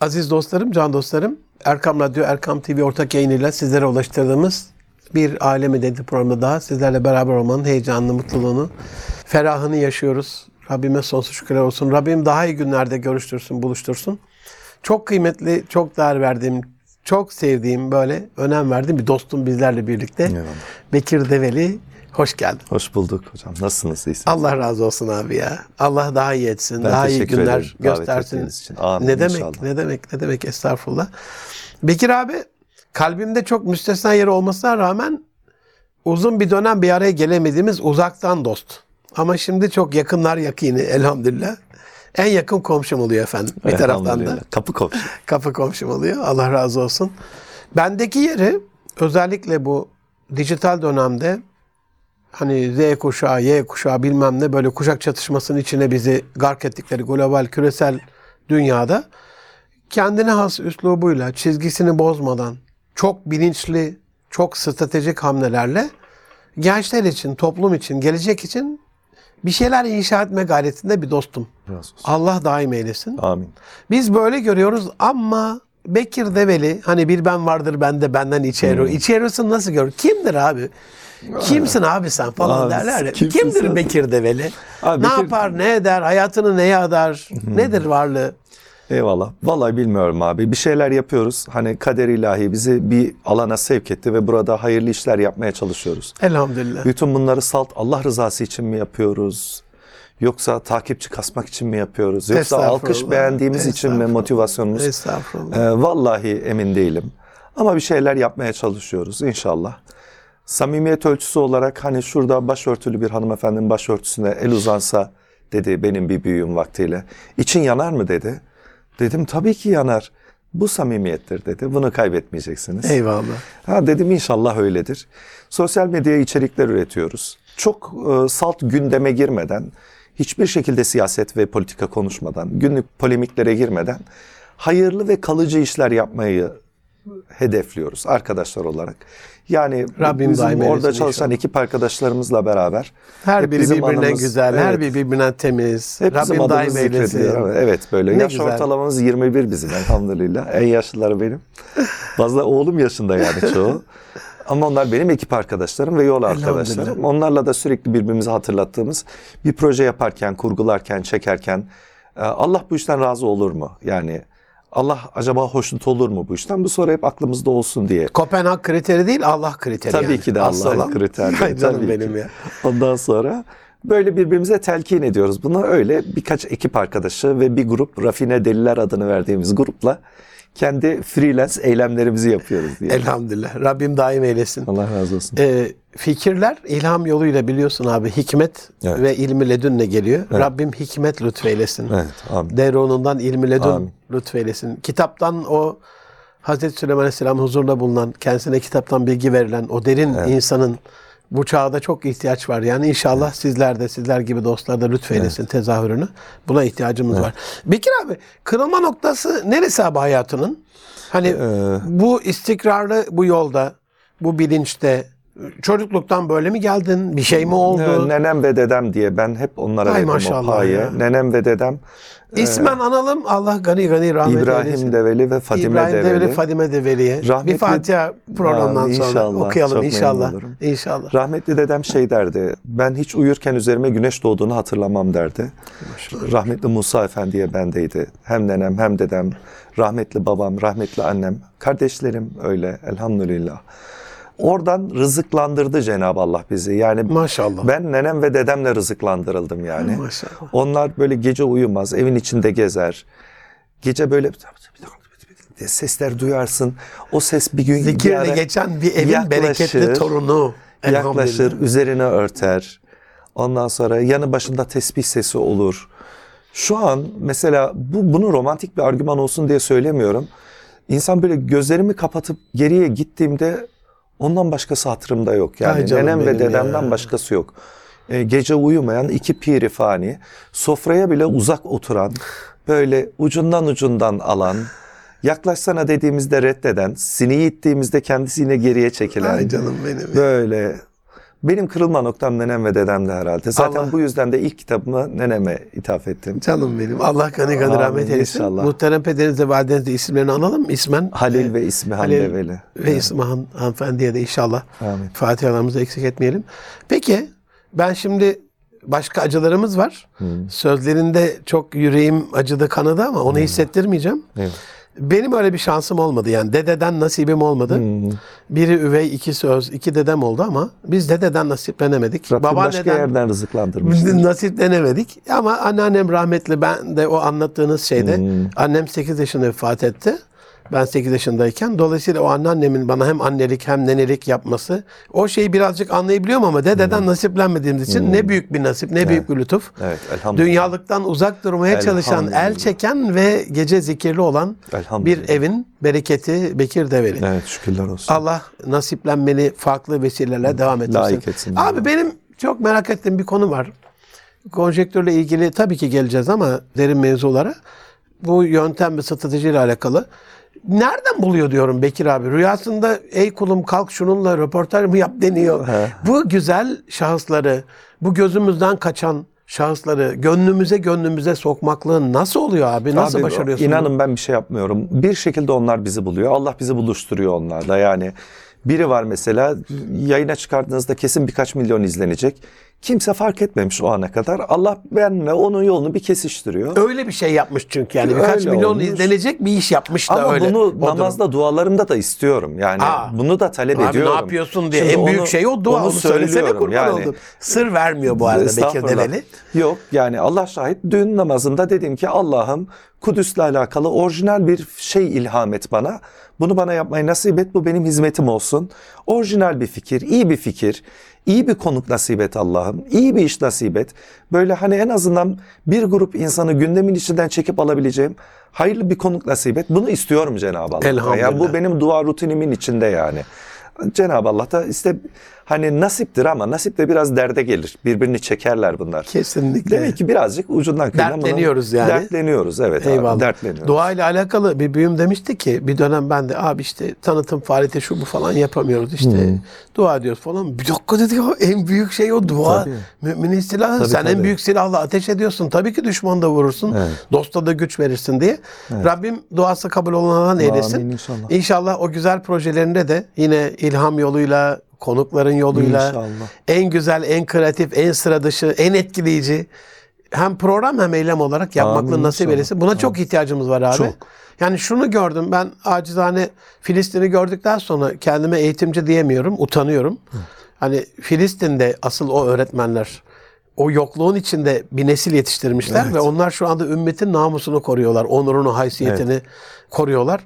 Aziz dostlarım, can dostlarım, Erkam Radyo, Erkam TV ortak yayınıyla sizlere ulaştırdığımız bir Aile Medeniyeti programında daha sizlerle beraber olmanın heyecanını, mutluluğunu, ferahını yaşıyoruz. Rabbime sonsuz şükürler olsun. Rabbim daha iyi günlerde görüştürsün, buluştursun. Çok kıymetli, çok değer verdiğim, çok sevdiğim, böyle önem verdiğim bir dostum bizlerle birlikte. Eyvallah. Bekir Develi, hoş geldin. Hoş bulduk hocam. Nasılsınız? İyisiniz? Allah razı olsun abi ya. Allah daha iyi etsin. Ben daha iyi günler ederim göstersin. için. Amin, ne demek? inşallah. Ne demek? Ne demek? Estağfurullah. Bekir abi kalbimde çok müstesna yeri olmasına rağmen uzun bir dönem bir araya gelemediğimiz uzaktan dost. Ama şimdi çok yakınlar yakini elhamdülillah. En yakın komşum oluyor efendim. Bir taraftan da. Kapı komşu. kapı komşum oluyor. Allah razı olsun. Bendeki yeri özellikle bu dijital dönemde hani Z kuşağı, Y kuşağı bilmem ne böyle kuşak çatışmasının içine bizi gark ettikleri global küresel dünyada kendine has üslubuyla, çizgisini bozmadan, çok bilinçli, çok stratejik hamlelerle gençler için, toplum için, gelecek için bir şeyler inşa etme gayretinde bir dostum. Allah daim eylesin. Amin. Biz böyle görüyoruz ama Bekir Develi hani bir ben vardır bende benden içeri. Hmm. İçerisin nasıl gör? Kimdir abi? Kimsin abi sen falan Abi, derler ya. Kimdir sen? Bekir Develi? Abi ne Bekir- yapar, ne eder, hayatını neye adar? Nedir varlığı? Eyvallah. Vallahi bilmiyorum abi. Bir şeyler yapıyoruz. Hani kader ilahi bizi bir alana sevk etti ve burada hayırlı işler yapmaya çalışıyoruz. Elhamdülillah. Bütün bunları salt Allah rızası için mi yapıyoruz? Yoksa takipçi kasmak için mi yapıyoruz? Yoksa alkış beğendiğimiz için mi motivasyonumuz? Estağfurullah. Ee, vallahi emin değilim. Ama bir şeyler yapmaya çalışıyoruz inşallah. Samimiyet ölçüsü olarak hani şurada başörtülü bir hanımefendinin başörtüsüne el uzansa dedi benim bir büyüğüm vaktiyle. İçin yanar mı dedi. Dedim tabii ki yanar. Bu samimiyettir dedi. Bunu kaybetmeyeceksiniz. Eyvallah. Ha dedim inşallah öyledir. Sosyal medyaya içerikler üretiyoruz. Çok e, salt gündeme girmeden, hiçbir şekilde siyaset ve politika konuşmadan, günlük polemiklere girmeden hayırlı ve kalıcı işler yapmayı hedefliyoruz arkadaşlar olarak. Yani Rabbim bizim daim orada çalışan inşallah. ekip arkadaşlarımızla beraber Her biri bizim birbirinden anımız- güzel, her Evet. biri birbirinden temiz. Hep bizim Rabbim daim adımız eylesin. Evet böyle. Ne Yaş güzel. ortalamamız 21 bizim elhamdülillah. En yaşlıları benim. Fazla oğlum yaşında yani çoğu. Ama onlar benim ekip arkadaşlarım ve yol arkadaşlarım. Onlarla da sürekli birbirimizi hatırlattığımız bir proje yaparken, kurgularken, çekerken e, Allah bu işten razı olur mu? Yani Allah acaba hoşnut olur mu bu işten? Bu soru hep aklımızda olsun diye. Kopenhag kriteri değil, Allah kriteri. Tabii yani. ki de olan- kriteri. Canım benim ki. ya. Ondan sonra böyle birbirimize telkin ediyoruz. Buna öyle birkaç ekip arkadaşı ve bir grup Rafine Deliler adını verdiğimiz grupla kendi freelance eylemlerimizi yapıyoruz diye. Elhamdülillah. Rabbim daim eylesin. Allah razı olsun. Ee, fikirler ilham yoluyla biliyorsun abi hikmet Evet. ve ilmi ledünle geliyor. Rabbim hikmet lütfeylesin. Evet, amin. Deronundan ilmi ledün Amin. lütfeylesin. Kitaptan o Hazreti Süleyman Aleyhisselam huzurunda bulunan, kendisine kitaptan bilgi verilen o derin insanın bu çağda çok ihtiyaç var. Yani inşallah sizler de sizler gibi dostlar da lütfeylesin tezahürünü. Buna ihtiyacımız var. Bekir abi kırılma noktası neresi abi hayatının? Hani Ee, bu istikrarlı bu yolda, bu bilinçte çocukluktan böyle mi geldin? Bir şey mi oldu? Nenem ve dedem diye ben hep onlara Ay verdim maşallah o payı. ya. Nenem ve dedem İsmen analım. Allah gani gani rahmet İbrahim eylesin. Develi ve Fadime İbrahim Develi. Develi, Fadime Develi'ye. Rahmetli- Bir Fatiha programdan Amin, sonra inşallah. okuyalım inşallah. İnşallah. Rahmetli dedem şey derdi. Ben hiç uyurken üzerime güneş doğduğunu hatırlamam derdi. Rahmetli Musa Efendi'ye bendeydi. Hem nenem hem dedem, rahmetli babam, rahmetli annem, kardeşlerim öyle elhamdülillah. Oradan rızıklandırdı Cenab-ı Allah bizi. Yani Maşallah. ben nenem ve dedemle rızıklandırıldım yani. Maşallah. Onlar böyle gece uyumaz, evin içinde gezer. Gece böyle sesler duyarsın. O ses bir gün bir Zikirle ara- geçen bir evin yaklaşır, bereketli torunu. yaklaşır, üzerine örter. Ondan sonra yanı başında tesbih sesi olur. Şu an mesela bu bunu romantik bir argüman olsun diye söylemiyorum. İnsan böyle gözlerimi kapatıp geriye gittiğimde ondan başkası hatırımda yok. Ay Yani canım nenem ve dedemden ya. başkası yok. E, gece uyumayan iki piri fani, sofraya bile uzak oturan, böyle ucundan ucundan alan, yaklaşsana dediğimizde reddeden, sineği ittiğimizde kendisi yine geriye çekilen. Ay canım benim. Böyle Benim kırılma noktam nenem ve dedem de herhalde. Zaten Allah- bu yüzden de ilk kitabımı neneme ithaf ettim. Canım benim. Allah gani Amin, rahmet eylesin. inşallah. Muhterem pederinizle validenizle isimlerini analım. İsmen Halil ve ismi Halil Handeveli. ve ismi Han, hanımefendiye de inşallah Amin. Fatihalarımızı eksik etmeyelim. Peki ben şimdi başka acılarımız var. Sözlerinde çok yüreğim acıdı kanadı ama onu hissettirmeyeceğim. Evet. Benim öyle bir şansım olmadı yani dededen nasibim olmadı. Biri üvey, iki söz, iki dedem oldu ama biz dededen nasiplenemedik. Rabbim başka Babaanneden yerden rızıklandırmış. nasiplenemedik ama anneannem rahmetli ben de o anlattığınız şeyde Hmm. annem 8 yaşında vefat etti. Ben 8 yaşındayken. Dolayısıyla o anneannemin bana hem annelik hem nenelik yapması o şeyi birazcık anlayabiliyorum ama dededen nasiplenmediğimiz için ne büyük bir nasip ne büyük bir lütuf. Hmm. Evet, elhamdülillah. Dünyalıktan uzak durmaya çalışan, el çeken ve gece zikirli olan bir evin bereketi Bekir Develi. Evet şükürler olsun. Allah nasiplenmeni farklı vesilelerle devam ettirsin. Layık etsin. Abi benim çok merak ettiğim bir konu var. Konjektörle ilgili tabii ki geleceğiz ama derin mevzulara. Bu yöntem ve stratejiyle alakalı. Nereden buluyor diyorum Bekir abi. Rüyasında ey kulum kalk şununla röportaj mı yap deniyor. bu güzel şahısları, bu gözümüzden kaçan şahısları gönlümüze gönlümüze sokmaklığın nasıl oluyor abi? Nasıl Abi, başarıyorsun? bunu? İnanın ben bir şey yapmıyorum. Bir şekilde onlar bizi buluyor. Allah bizi buluşturuyor onlarla. Yani biri var mesela yayına çıkardığınızda kesin birkaç milyon izlenecek. Kimse fark etmemiş o ana kadar. Allah benle onun yolunu bir kesiştiriyor. Öyle bir şey yapmış çünkü yani birkaç Öyle milyon olmuş. izlenecek bir iş yapmış da Ama öyle. bunu O durum. namazda dualarımda da istiyorum. Yani Aa. bunu da talep Abi ediyorum. ne yapıyorsun diye Şimdi en büyük onu- şey o dua. Onu Onu söylesene kurban yani. oldum. Sır vermiyor bu arada Bekir. Develi. Yok yani Allah şahit düğün namazında dedim ki Allah'ım Kudüs'le alakalı orijinal bir şey ilham et bana. Bunu bana yapmayı nasip et bu benim hizmetim olsun. Orijinal bir fikir, iyi bir fikir, iyi bir konuk nasip et Allah'ım. İyi bir iş nasip et. Böyle hani en azından bir grup insanı gündemin içinden çekip alabileceğim hayırlı bir konuk nasip et. Bunu istiyorum Cenab-ı Allah. Elhamdülillah. Yani bu benim dua rutinimin içinde yani. Cenab-ı Allah da işte hani nasiptir ama nasip de biraz derde gelir. Birbirini çekerler bunlar. Kesinlikle. Demek ki birazcık ucundan kıyıdan Dertleniyoruz yani. Dertleniyoruz evet Eyvallah. abi dertleniyoruz. Dua ile alakalı bir büyüm demişti ki bir dönem ben de abi işte tanıtım faaliyeti şu bu falan yapamıyoruz işte Hmm. dua ediyoruz falan. Bir dakika dedi ya en büyük şey o dua. Tabii. Müminin silahı. Tabii, Sen en tabii. büyük silahla ateş ediyorsun. Tabii ki düşmanı da vurursun. Evet. Dosta da güç verirsin diye. Rabbim duası kabul olanlardan eylesin. Amin inşallah. İnşallah o güzel projelerinde de yine ilham yoluyla, konukların yoluyla İnşallah. en güzel, en kreatif, en sıra dışı, en etkileyici hem program hem eylem olarak yapmakla Amin nasip eylesin. Buna çok ihtiyacımız var abi. Çok. Yani şunu gördüm ben acizane Filistin'i gördükten sonra kendime eğitimci diyemiyorum, utanıyorum. Hani Filistin'de asıl o öğretmenler o yokluğun içinde bir nesil yetiştirmişler Evet. ve onlar şu anda ümmetin namusunu koruyorlar, onurunu, haysiyetini koruyorlar.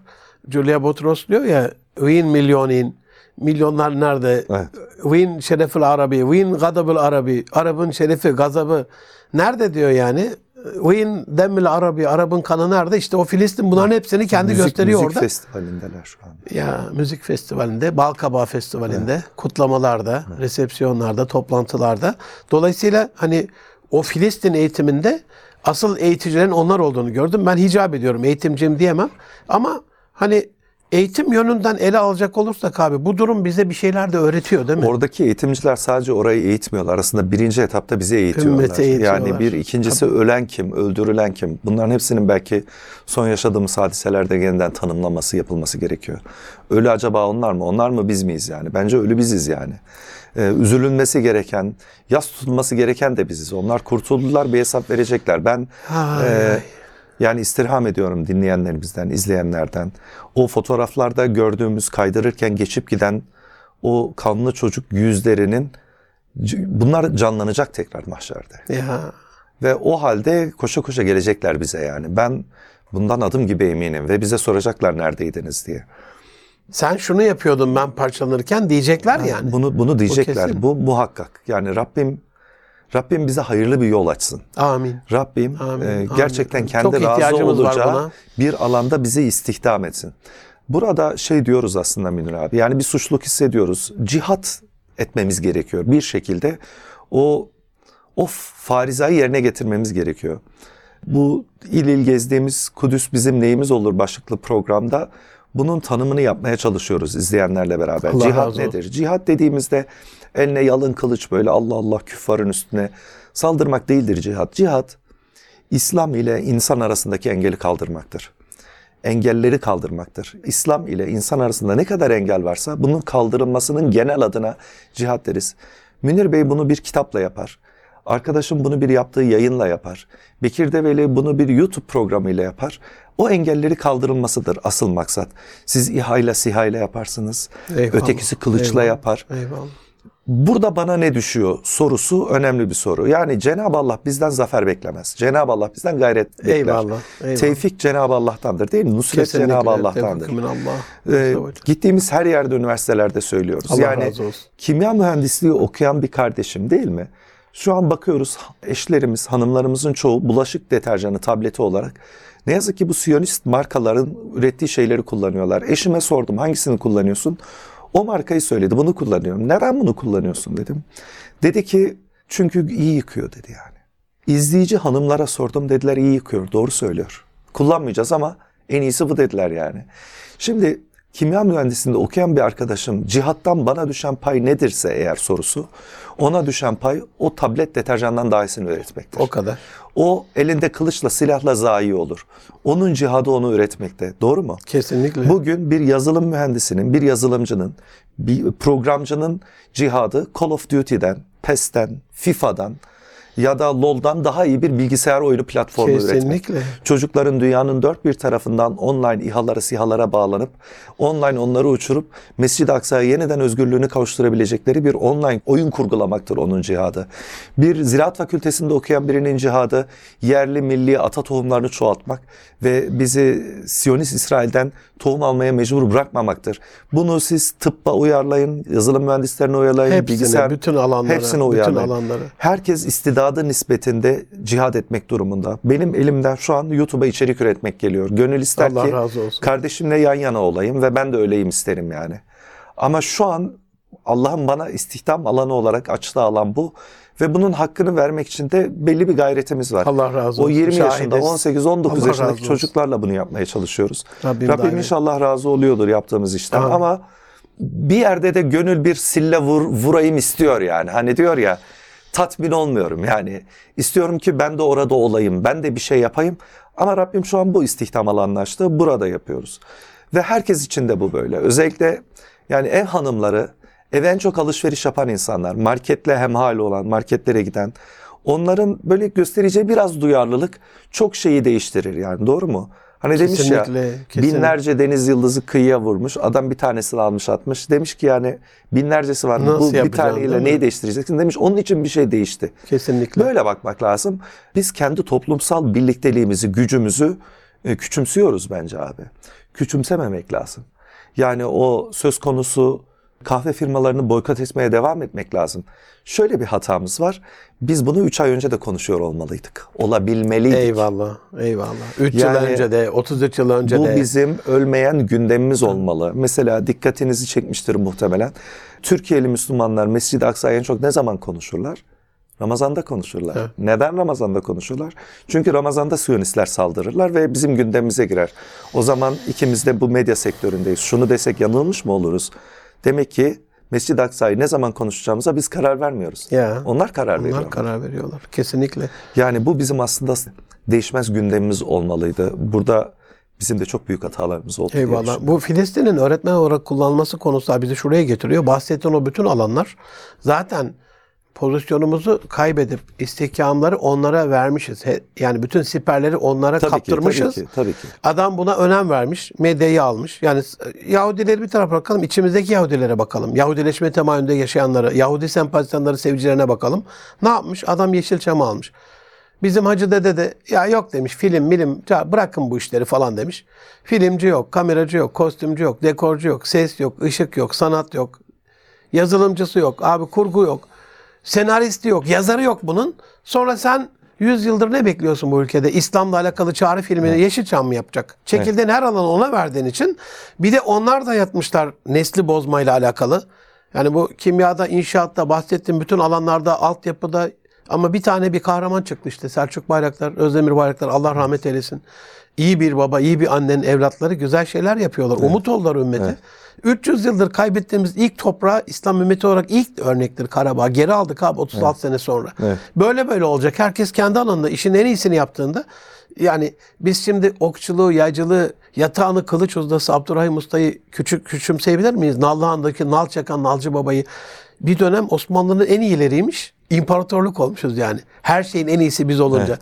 Julia Botros diyor ya, "Win milyonin, milyonlar nerede? Evet. Win şerefil Arabi, win gadabıl Arabi, Arap'ın şerefi, gazabı nerede diyor yani? Win demil Arabi, Arap'ın kanı nerede? İşte o Filistin bunların hepsini kendi müzik, gösteriyor müzik orada. festivalindeler şu an. Ya müzik festivalinde, Balkabağı festivalinde, kutlamalarda, resepsiyonlarda, toplantılarda. Dolayısıyla hani o Filistin eğitiminde asıl eğiticilerin onlar olduğunu gördüm. Ben hicap ediyorum, eğitimciyim diyemem. Ama hani eğitim yönünden ele alacak olursak abi bu durum bize bir şeyler de öğretiyor değil mi? Oradaki eğitimciler sadece orayı eğitmiyorlar. Aslında birinci etapta bizi eğitiyorlar. Ümmeti eğitiyorlar. Yani bir ikincisi ölen kim, öldürülen kim? Bunların hepsinin belki son yaşadığımız hadiselerde yeniden tanımlaması yapılması gerekiyor. Ölü acaba onlar mı? Onlar mı biz miyiz yani? Bence ölü biziz yani. Ee, üzülünmesi gereken, yas tutulması gereken de biziz. Onlar kurtuldular bir hesap verecekler. Ben Ay, e. yani istirham ediyorum dinleyenlerimizden, izleyenlerden. O fotoğraflarda gördüğümüz kaydırırken geçip giden o kanlı çocuk yüzlerinin bunlar canlanacak tekrar mahşerde. Ya Ve o halde koşa koşa gelecekler bize yani. Ben bundan adım gibi eminim ve bize soracaklar neredeydiniz diye. sen şunu yapıyordun ben parçalanırken diyecekler yani. Bunu bunu diyecekler. kesin. Bu muhakkak. Yani Rabbim Rabbim bize hayırlı bir yol açsın. Amin. Rabbim Amin, e, amin. gerçekten kendi Çok razı olacağı bir alanda bizi istihdam etsin. Burada şey diyoruz aslında Münir abi. Yani bir suçluluk hissediyoruz. Cihat etmemiz gerekiyor. Bir şekilde o o farizayı yerine getirmemiz gerekiyor. Bu il il gezdiğimiz Kudüs bizim neyimiz olur başlıklı programda bunun tanımını yapmaya çalışıyoruz izleyenlerle beraber. Allah olsun. nedir? Cihat dediğimizde eline yalın kılıç böyle Allah Allah küffarın üstüne saldırmak değildir cihat. Cihat İslam ile insan arasındaki engeli kaldırmaktır. Engelleri kaldırmaktır. İslam ile insan arasında ne kadar engel varsa bunun kaldırılmasının genel adına cihat deriz. Münir Bey bunu bir kitapla yapar. Arkadaşım bunu bir yaptığı yayınla yapar. Bekir Develi bunu bir YouTube programıyla yapar. O engelleri kaldırılmasıdır asıl maksat. Siz İHA SİHA ile yaparsınız. Eyvallah, Ötekisi kılıçla eyvallah. yapar. Eyvallah. Burada bana ne düşüyor sorusu önemli bir soru. Yani Cenab-ı Allah bizden zafer beklemez. Cenab-ı Allah bizden gayret bekler. Eyvallah, eyvallah. Tevfik Cenab-ı Allah'tandır değil mi? Nusret. Cenab-ı Allah'tandır. Allah. Ee, gittiğimiz her yerde üniversitelerde söylüyoruz. Allah yani kimya mühendisliği okuyan bir kardeşim değil mi? Şu an bakıyoruz eşlerimiz, hanımlarımızın çoğu bulaşık deterjanı tableti olarak ne yazık ki bu siyonist markaların ürettiği şeyleri kullanıyorlar. Eşime sordum hangisini kullanıyorsun? O markayı söyledi bunu kullanıyorum. Neden bunu kullanıyorsun dedim. Dedi ki çünkü iyi yıkıyor dedi yani. İzleyici hanımlara sordum dediler iyi yıkıyor doğru söylüyor. Kullanmayacağız ama en iyisi bu dediler yani. Şimdi kimya mühendisliğinde okuyan bir arkadaşım cihattan bana düşen pay nedirse eğer sorusu ona düşen pay o tablet deterjandan daha iyisini üretmektir. O kadar. O elinde kılıçla silahla zayi olur. Onun cihadı onu üretmekte. Doğru mu? Kesinlikle. Bugün bir yazılım mühendisinin, bir yazılımcının, bir programcının cihadı Call of Duty'den, PES'ten, FIFA'dan ya da LoL'dan daha iyi bir bilgisayar oyunu platformu üretmek. Kesinlikle. Çocukların dünyanın dört bir tarafından online İHA'lara, SİHA'lara bağlanıp online onları uçurup Mescid-i Aksa'ya yeniden özgürlüğünü kavuşturabilecekleri bir online oyun kurgulamaktır onun cihadı. Bir ziraat fakültesinde okuyan birinin cihadı yerli milli ata tohumlarını çoğaltmak ve bizi Siyonist İsrail'den tohum almaya mecbur bırakmamaktır. Bunu siz tıbba uyarlayın, yazılım mühendislerine uyarlayın, Hepsine, bilgisayar bütün alanlara, hepsine bütün uyarlayın. alanlara. Herkes istidadı nispetinde cihad etmek durumunda. Benim elimden şu an YouTube'a içerik üretmek geliyor. Gönül ister Allah ki razı olsun. kardeşimle yan yana olayım ve ben de öyleyim isterim yani. Ama şu an Allah'ın bana istihdam alanı olarak açtığı alan bu. Ve bunun hakkını vermek için de belli bir gayretimiz var. Allah razı O olsun. 20 yaşında, Şahidiz. 18-19 Allah razı yaşındaki çocuklarla bunu yapmaya çalışıyoruz. Rabbim Rabbim, inşallah razı oluyordur yaptığımız işten. Amin. Ama bir yerde de gönül bir sille vur, vurayım istiyor yani. Hani diyor ya tatmin olmuyorum yani. İstiyorum ki ben de orada olayım, ben de bir şey yapayım. Ama Rabbim şu an bu istihdam alanını açtı. Burada yapıyoruz. Ve herkes için de bu böyle. Özellikle yani ev hanımları, eve en çok alışveriş yapan insanlar, marketle hemhal olan, marketlere giden, onların böyle göstereceği biraz duyarlılık çok şeyi değiştirir yani doğru mu? Hani demiş ya Kesinlikle, kesinlikle. binlerce deniz yıldızı kıyıya vurmuş. Adam bir tanesini almış atmış. Demiş ki yani binlercesi var. Nasıl Bu bir taneyle neyi değiştireceksin demiş. Onun için bir şey değişti. Kesinlikle. Böyle bakmak lazım. Biz kendi toplumsal birlikteliğimizi, gücümüzü e, küçümsüyoruz bence abi. Küçümsememek lazım. Yani o söz konusu kahve firmalarını boykot etmeye devam etmek lazım. Şöyle bir hatamız var. Biz bunu 3 ay önce de konuşuyor olmalıydık. Olabilmeliydik. Eyvallah. Eyvallah. 3 yıl Yani önce de, 33 yıl önce Bu de. bizim ölmeyen gündemimiz olmalı. Mesela dikkatinizi çekmiştir muhtemelen. Türkiye'li Müslümanlar Mescid-i Aksa'yı en çok ne zaman konuşurlar? Ramazan'da konuşurlar. Evet. Neden Ramazan'da konuşurlar? Çünkü Ramazan'da Siyonistler saldırırlar ve bizim gündemimize girer. O zaman ikimiz de bu medya sektöründeyiz. Şunu desek yanılmış mı oluruz? Demek ki Mescid-i Aksa'yı ne zaman konuşacağımıza biz karar vermiyoruz. Ya. Onlar karar Onlar veriyorlar. karar veriyorlar. Kesinlikle. Yani bu bizim aslında değişmez gündemimiz olmalıydı. Burada bizim de çok büyük hatalarımız oldu. Eyvallah. Bu Filistin'in öğretmen olarak kullanılması konusu da bizi şuraya getiriyor. Bahsettiğin o bütün alanlar zaten pozisyonumuzu kaybedip istihkamları onlara vermişiz. He- Yani bütün siperleri onlara Tabii ki, kaptırmışız. tabii ki, tabii ki. Adam buna önem vermiş, medyayı almış. Yani Yahudileri bir tarafa bırakalım, içimizdeki Yahudilere bakalım. Yahudileşme temayülünde yaşayanlara, Yahudi sempatizanları, sevicilerine bakalım. Ne yapmış? Adam Yeşilçam'ı almış. Bizim Hacı Dede de ya yok demiş film milim bırakın bu işleri falan demiş. Filmci yok, kameracı yok, kostümcü yok, dekorcu yok, ses yok, ışık yok, sanat yok, yazılımcısı yok, abi kurgu yok, senaristi yok, yazarı yok bunun. Sonra sen 100 yıldır ne bekliyorsun bu ülkede? İslam'la alakalı çağrı filmini Yeşilçam mı yapacak? Çekildiğin her alanı ona verdiğin için bir de onlar da yatmışlar nesli bozmayla alakalı. Yani bu kimyada, inşaatta bahsettiğim bütün alanlarda, altyapıda ama bir tane bir kahraman çıktı işte Selçuk Bayraktar, Özdemir Bayraktar Allah rahmet eylesin. İyi bir baba, iyi bir annenin evlatları güzel şeyler yapıyorlar. Umut oldular ümmete. 300 yıldır kaybettiğimiz ilk toprağı İslam ümmeti olarak ilk örnektir Karabağ. Geri aldık abi 36 sene sonra. Evet. Böyle böyle olacak. Herkes kendi alanında işin en iyisini yaptığında yani biz şimdi okçuluğu, yaycılığı, yatağını kılıç ustası Abdurrahim Usta'yı küçük küçümseyebilir miyiz? Nallıhan'daki Nal Çakan Nalcı Baba'yı bir dönem Osmanlı'nın en iyileriymiş. İmparatorluk olmuşuz yani. Her şeyin en iyisi biz olunca.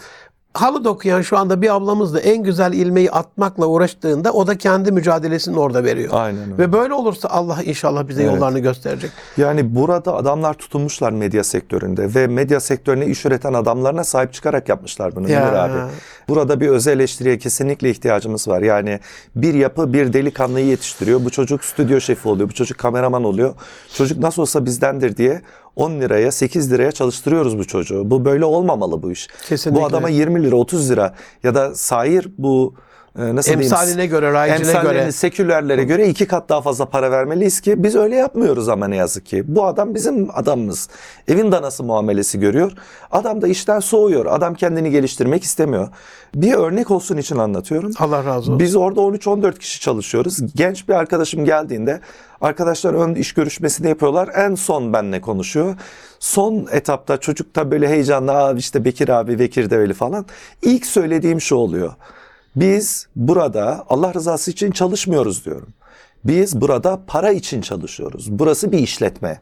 Halı dokuyan şu anda bir ablamız da en güzel ilmeği atmakla uğraştığında o da kendi mücadelesini orada veriyor. Aynen öyle. Ve böyle olursa Allah inşallah bize Evet. yollarını gösterecek. Yani burada adamlar tutunmuşlar medya sektöründe ve medya sektörüne iş üreten adamlarına sahip çıkarak yapmışlar bunu Ya. Münir abi. Burada bir özel eleştiriye kesinlikle ihtiyacımız var. Yani bir yapı bir delikanlıyı yetiştiriyor. Bu çocuk stüdyo şefi oluyor. Bu çocuk kameraman oluyor. Çocuk nasıl olsa bizdendir diye 10 liraya 8 liraya çalıştırıyoruz bu çocuğu. Bu böyle olmamalı bu iş. Kesinlikle. Bu adama 20 lira 30 lira ya da sair bu e, nasıl diyeyim? Emsaline göre, Emsallerine, göre. sekülerlere göre iki kat daha fazla para vermeliyiz ki biz öyle yapmıyoruz ama ne yazık ki. Bu adam bizim adamımız. Evin danası muamelesi görüyor. Adam da işten soğuyor. Adam kendini geliştirmek istemiyor. Bir örnek olsun için anlatıyorum. Allah razı olsun. Biz orada 13-14 kişi çalışıyoruz. Genç bir arkadaşım geldiğinde arkadaşlar ön iş görüşmesini yapıyorlar. En son benle konuşuyor. Son etapta çocuk da böyle heyecanlı işte Bekir abi, Bekir Develi falan. İlk söylediğim şu oluyor. Biz burada Allah rızası için çalışmıyoruz diyorum. Biz burada para için çalışıyoruz. Burası bir işletme.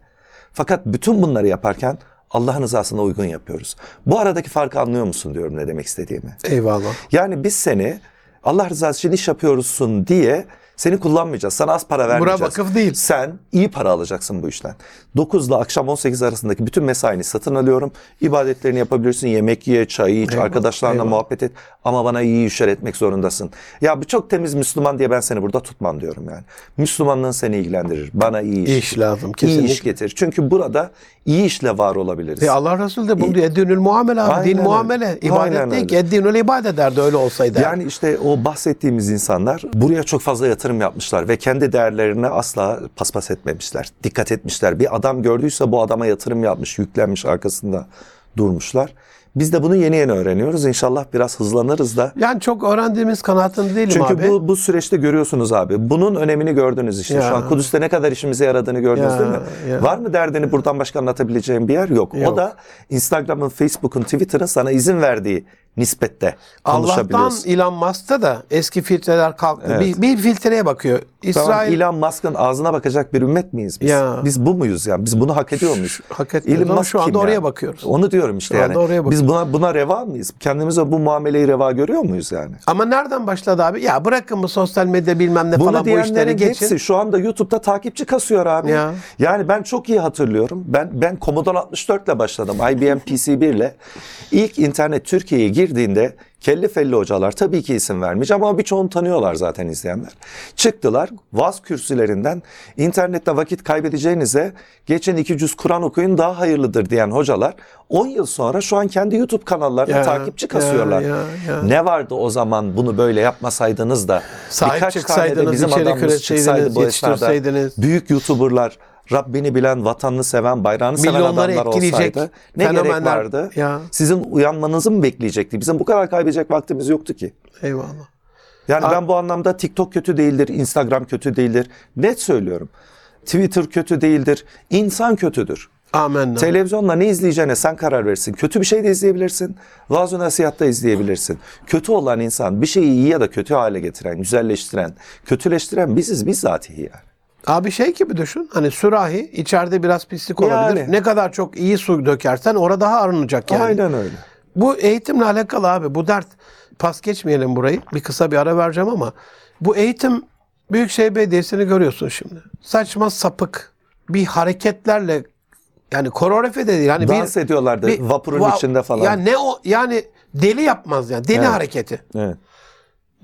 Fakat bütün bunları yaparken Allah'ın rızasına uygun yapıyoruz. Bu aradaki farkı anlıyor musun diyorum ne demek istediğimi. Eyvallah. Yani biz seni Allah rızası için iş yapıyorsun diye seni kullanmayacağız. Sana az para vermeyeceğiz. vakıf değil. Sen iyi para alacaksın bu işten. 9 ile akşam 18 arasındaki bütün mesaini satın alıyorum. İbadetlerini yapabilirsin. Yemek ye, çay iç, Eyvallah, arkadaşlarla eyvallah. muhabbet et. Ama bana iyi işler etmek zorundasın. Ya bu çok temiz Müslüman diye ben seni burada tutmam diyorum yani. Müslümanlığın seni ilgilendirir. Bana iyi iş. İş lazım, İyi kesinlikle. iş getir. Çünkü burada iyi işle var olabiliriz. E Allah Resulü de bunu diyor. Eddinül muamele abi. Aynen Din muamele. İbadet değil ki. Eddinül ibadet derdi öyle olsaydı. Yani işte o bahsettiğimiz insanlar buraya çok fazla yatırım yapmışlar ve kendi değerlerine asla paspas etmemişler. Dikkat etmişler. Bir adam gördüyse bu adama yatırım yapmış, yüklenmiş arkasında durmuşlar. Biz de bunu yeni yeni öğreniyoruz. İnşallah biraz hızlanırız da. Yani çok öğrendiğimiz kanaatinde değilim Çünkü abi. bu bu süreçte görüyorsunuz abi. Bunun önemini gördünüz işte. Ya. Şu an Kudüs'te ne kadar işimize yaradığını gördünüz Ya, değil mi? ya. Var mı derdini buradan başka anlatabileceğin bir yer? Yok. Yok. O da Instagram'ın, Facebook'un, Twitter'ın sana izin verdiği nispette Allah'tan konuşabiliyorsun. Elon Musk'ta da eski filtreler kalktı. Evet. Bir, bir filtreye bakıyor. Tamam, İsrail Elon Musk'ın ağzına bakacak bir ümmet miyiz biz? Ya. Biz bu muyuz ya? Biz bunu hak ediyor muyuz? hak etmiyoruz ama şu anda oraya yani? bakıyoruz. Onu diyorum işte Şu yani. oraya Biz buna buna reva mıyız? Kendimize bu muameleyi reva görüyor muyuz yani? ama nereden başladı abi? Ya bırakın bu sosyal medya bilmem ne Bunu falan bu işleri geçin. hepsi şu anda YouTube'da takipçi kasıyor abi. Ya. Yani ben çok iyi hatırlıyorum. Ben ben Commodore 64 ile başladım. IBM PC1 ile. İlk internet Türkiye'ye girdiğinde kelli felli hocalar tabii ki isim vermeyeceğim ama birçoğunu tanıyorlar zaten izleyenler. Çıktılar Vaz kürsülerinden internette vakit kaybedeceğinize geçen iki cüz Kur'an okuyun daha hayırlıdır diyen hocalar 10 yıl sonra şu an kendi YouTube kanallarına Ya, takipçi kasıyorlar. ya, ya, ya. Ne vardı o zaman bunu böyle yapmasaydınız da Sahip birkaç tane de bizim adamımız çıksaydı bu esnada büyük YouTuber'lar Rabbini bilen, vatanını seven, bayrağını seven Milyonları adamlar olsaydı ne gerek vardı? Ya. Sizin uyanmanızı mı bekleyecekti? Bizim bu kadar kaybedecek vaktimiz yoktu ki. Eyvallah. Yani Abi- ben bu anlamda TikTok kötü değildir, Instagram kötü değildir. Net söylüyorum. Twitter kötü değildir, insan kötüdür. Amenna. Televizyonla ne izleyeceğine sen karar verirsin. Kötü bir şey de izleyebilirsin. Vaaz nasihat da izleyebilirsin. Kötü olan insan bir şeyi iyi ya da kötü hale getiren, güzelleştiren, kötüleştiren biziz bizzatihi yani. Abi şey gibi düşün. Hani sürahi içeride biraz pislik olabilir. Yani. Ne kadar çok iyi su dökersen orada daha arınacak yani. Aynen öyle. Bu eğitimle alakalı abi. Bu dert pas geçmeyelim burayı. Bir kısa bir ara vereceğim ama bu eğitim Büyükşehir Belediyesi'ni görüyorsun şimdi. Saçma sapık bir hareketlerle yani koreografi de değil. Hani Dans bir, ediyorlardı bir- vapurun va- içinde falan. Ya ne o yani deli yapmaz yani. Deli Evet. hareketi. Evet.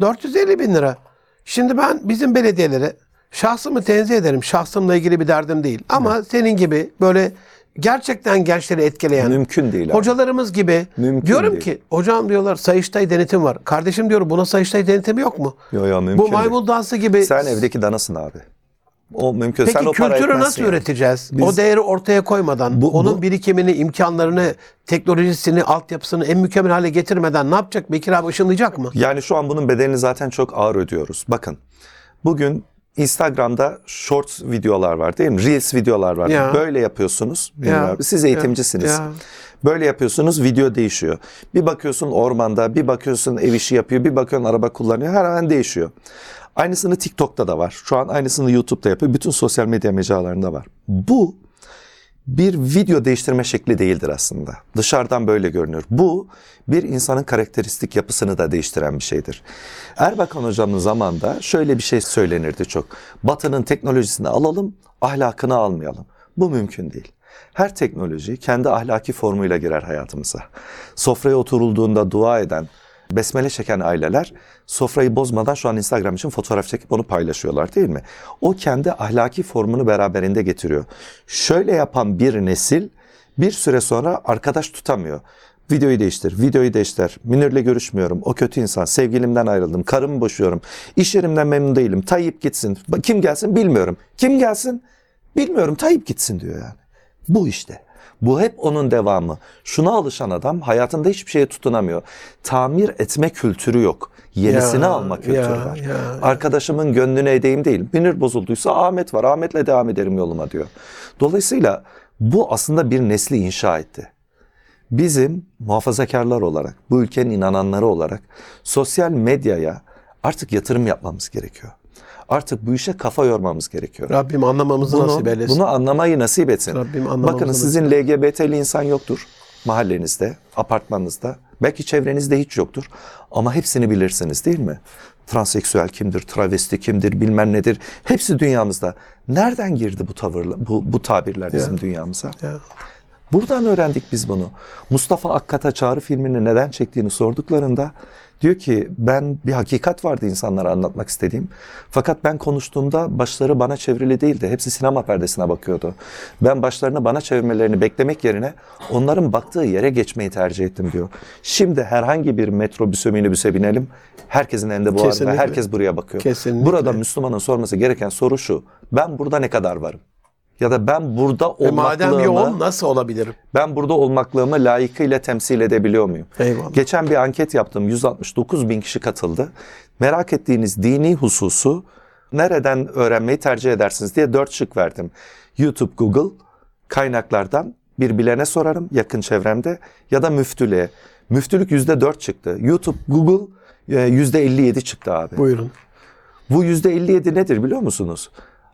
450 bin lira. Şimdi ben bizim belediyelere şahsımı tenzih ederim. Şahsımla ilgili bir derdim değil. Ama senin gibi böyle gerçekten gençleri etkileyen Mümkün değil abi. hocalarımız gibi Mümkün diyorum değil. ki hocam diyorlar Sayıştay denetim var. Kardeşim diyorum buna Sayıştay denetimi yok mu? Yo, yo, mümkün Bu değil. maymun dansı gibi Sen evdeki danasın abi. O mümkün. Peki Sen o kültürü nasıl yani. üreteceğiz? Biz- o değeri ortaya koymadan, Bu- onun bu- birikimini, imkanlarını, teknolojisini, altyapısını en mükemmel hale getirmeden ne yapacak? Bekir abi ışınlayacak mı? Yani şu an bunun bedelini zaten çok ağır ödüyoruz. Bakın bugün Instagram'da short videolar var değil mi? Reels videolar var. Ya. Böyle yapıyorsunuz. Ya. Siz eğitimcisiniz. Ya. Böyle yapıyorsunuz video değişiyor. Bir bakıyorsun ormanda, bir bakıyorsun ev işi yapıyor, bir bakıyorsun araba kullanıyor. Her an değişiyor. Aynısını TikTok'ta da var. Şu an aynısını YouTube'da yapıyor. Bütün sosyal medya mecralarında var. Bu bir video değiştirme şekli değildir aslında. Dışarıdan böyle görünüyor. Bu bir insanın karakteristik yapısını da değiştiren bir şeydir. Erbakan hocamın zamanında şöyle bir şey söylenirdi çok. Batı'nın teknolojisini alalım, ahlakını almayalım. Bu mümkün değil. Her teknoloji kendi ahlaki formuyla girer hayatımıza. Sofraya oturulduğunda dua eden, besmele çeken aileler sofrayı bozmadan şu an Instagram için fotoğraf çekip onu paylaşıyorlar değil mi? O kendi ahlaki formunu beraberinde getiriyor. Şöyle yapan bir nesil bir süre sonra arkadaş tutamıyor. Videoyu değiştir, videoyu değiştir. Münir'le görüşmüyorum. O kötü insan. Sevgilimden ayrıldım. Karımı boşuyorum. İş yerimden memnun değilim. Tayyip gitsin. Kim gelsin bilmiyorum. Kim gelsin bilmiyorum. Tayyip gitsin diyor yani. Bu işte. Bu hep onun devamı. Şuna alışan adam hayatında hiçbir şeye tutunamıyor. Tamir etme kültürü yok. Yenisini Ya, alma kültürü ya, var. ya. Arkadaşımın gönlüne edeyim değil. Binir bozulduysa Ahmet var. Ahmet'le devam ederim yoluma diyor. Dolayısıyla bu aslında bir nesli inşa etti. Bizim muhafazakarlar olarak, bu ülkenin inananları olarak sosyal medyaya artık yatırım yapmamız gerekiyor. Artık bu işe kafa yormamız gerekiyor. Rabbim anlamamızı Bunu, nasip eylesin. bunu anlamayı nasip etsin. Rabbim anlamamızı Bakın sizin LGBT'li insan yoktur mahallenizde, apartmanınızda. Belki çevrenizde hiç yoktur. Ama hepsini bilirsiniz değil mi? Transseksüel kimdir, travesti kimdir, bilmem nedir. Hepsi dünyamızda. Nereden girdi bu tavırlar, bu, bu tabirler bizim dünyamıza? Ya. Buradan öğrendik biz bunu. Mustafa Akkat'a Çağrı filmini neden çektiğini sorduklarında diyor ki ben bir hakikat vardı insanlara anlatmak istediğim. Fakat ben konuştuğumda başları bana çevrili değildi. Hepsi sinema perdesine bakıyordu. Ben başlarını bana çevirmelerini beklemek yerine onların baktığı yere geçmeyi tercih ettim diyor. Şimdi herhangi bir metrobüse minibüse binelim. Herkesin elinde bu arada. Kesinlikle. Herkes buraya bakıyor. Kesinlikle. Burada Müslümanın sorması gereken soru şu. Ben burada ne kadar varım? Ya da ben burada E madem olmaklığımı... yoğun nasıl olabilirim? Ben burada olmaklığımı layıkıyla temsil edebiliyor muyum? Eyvallah. Geçen bir anket yaptım. 169 bin kişi katıldı. Merak ettiğiniz dini hususu nereden öğrenmeyi tercih edersiniz diye dört şık verdim. YouTube, Google, kaynaklardan bir bilene sorarım yakın çevremde ya da müftülüğe. Müftülük yüzde dört çıktı. YouTube, Google e, yüzde 57 çıktı abi. Buyurun. Bu yüzde 57 nedir biliyor musunuz?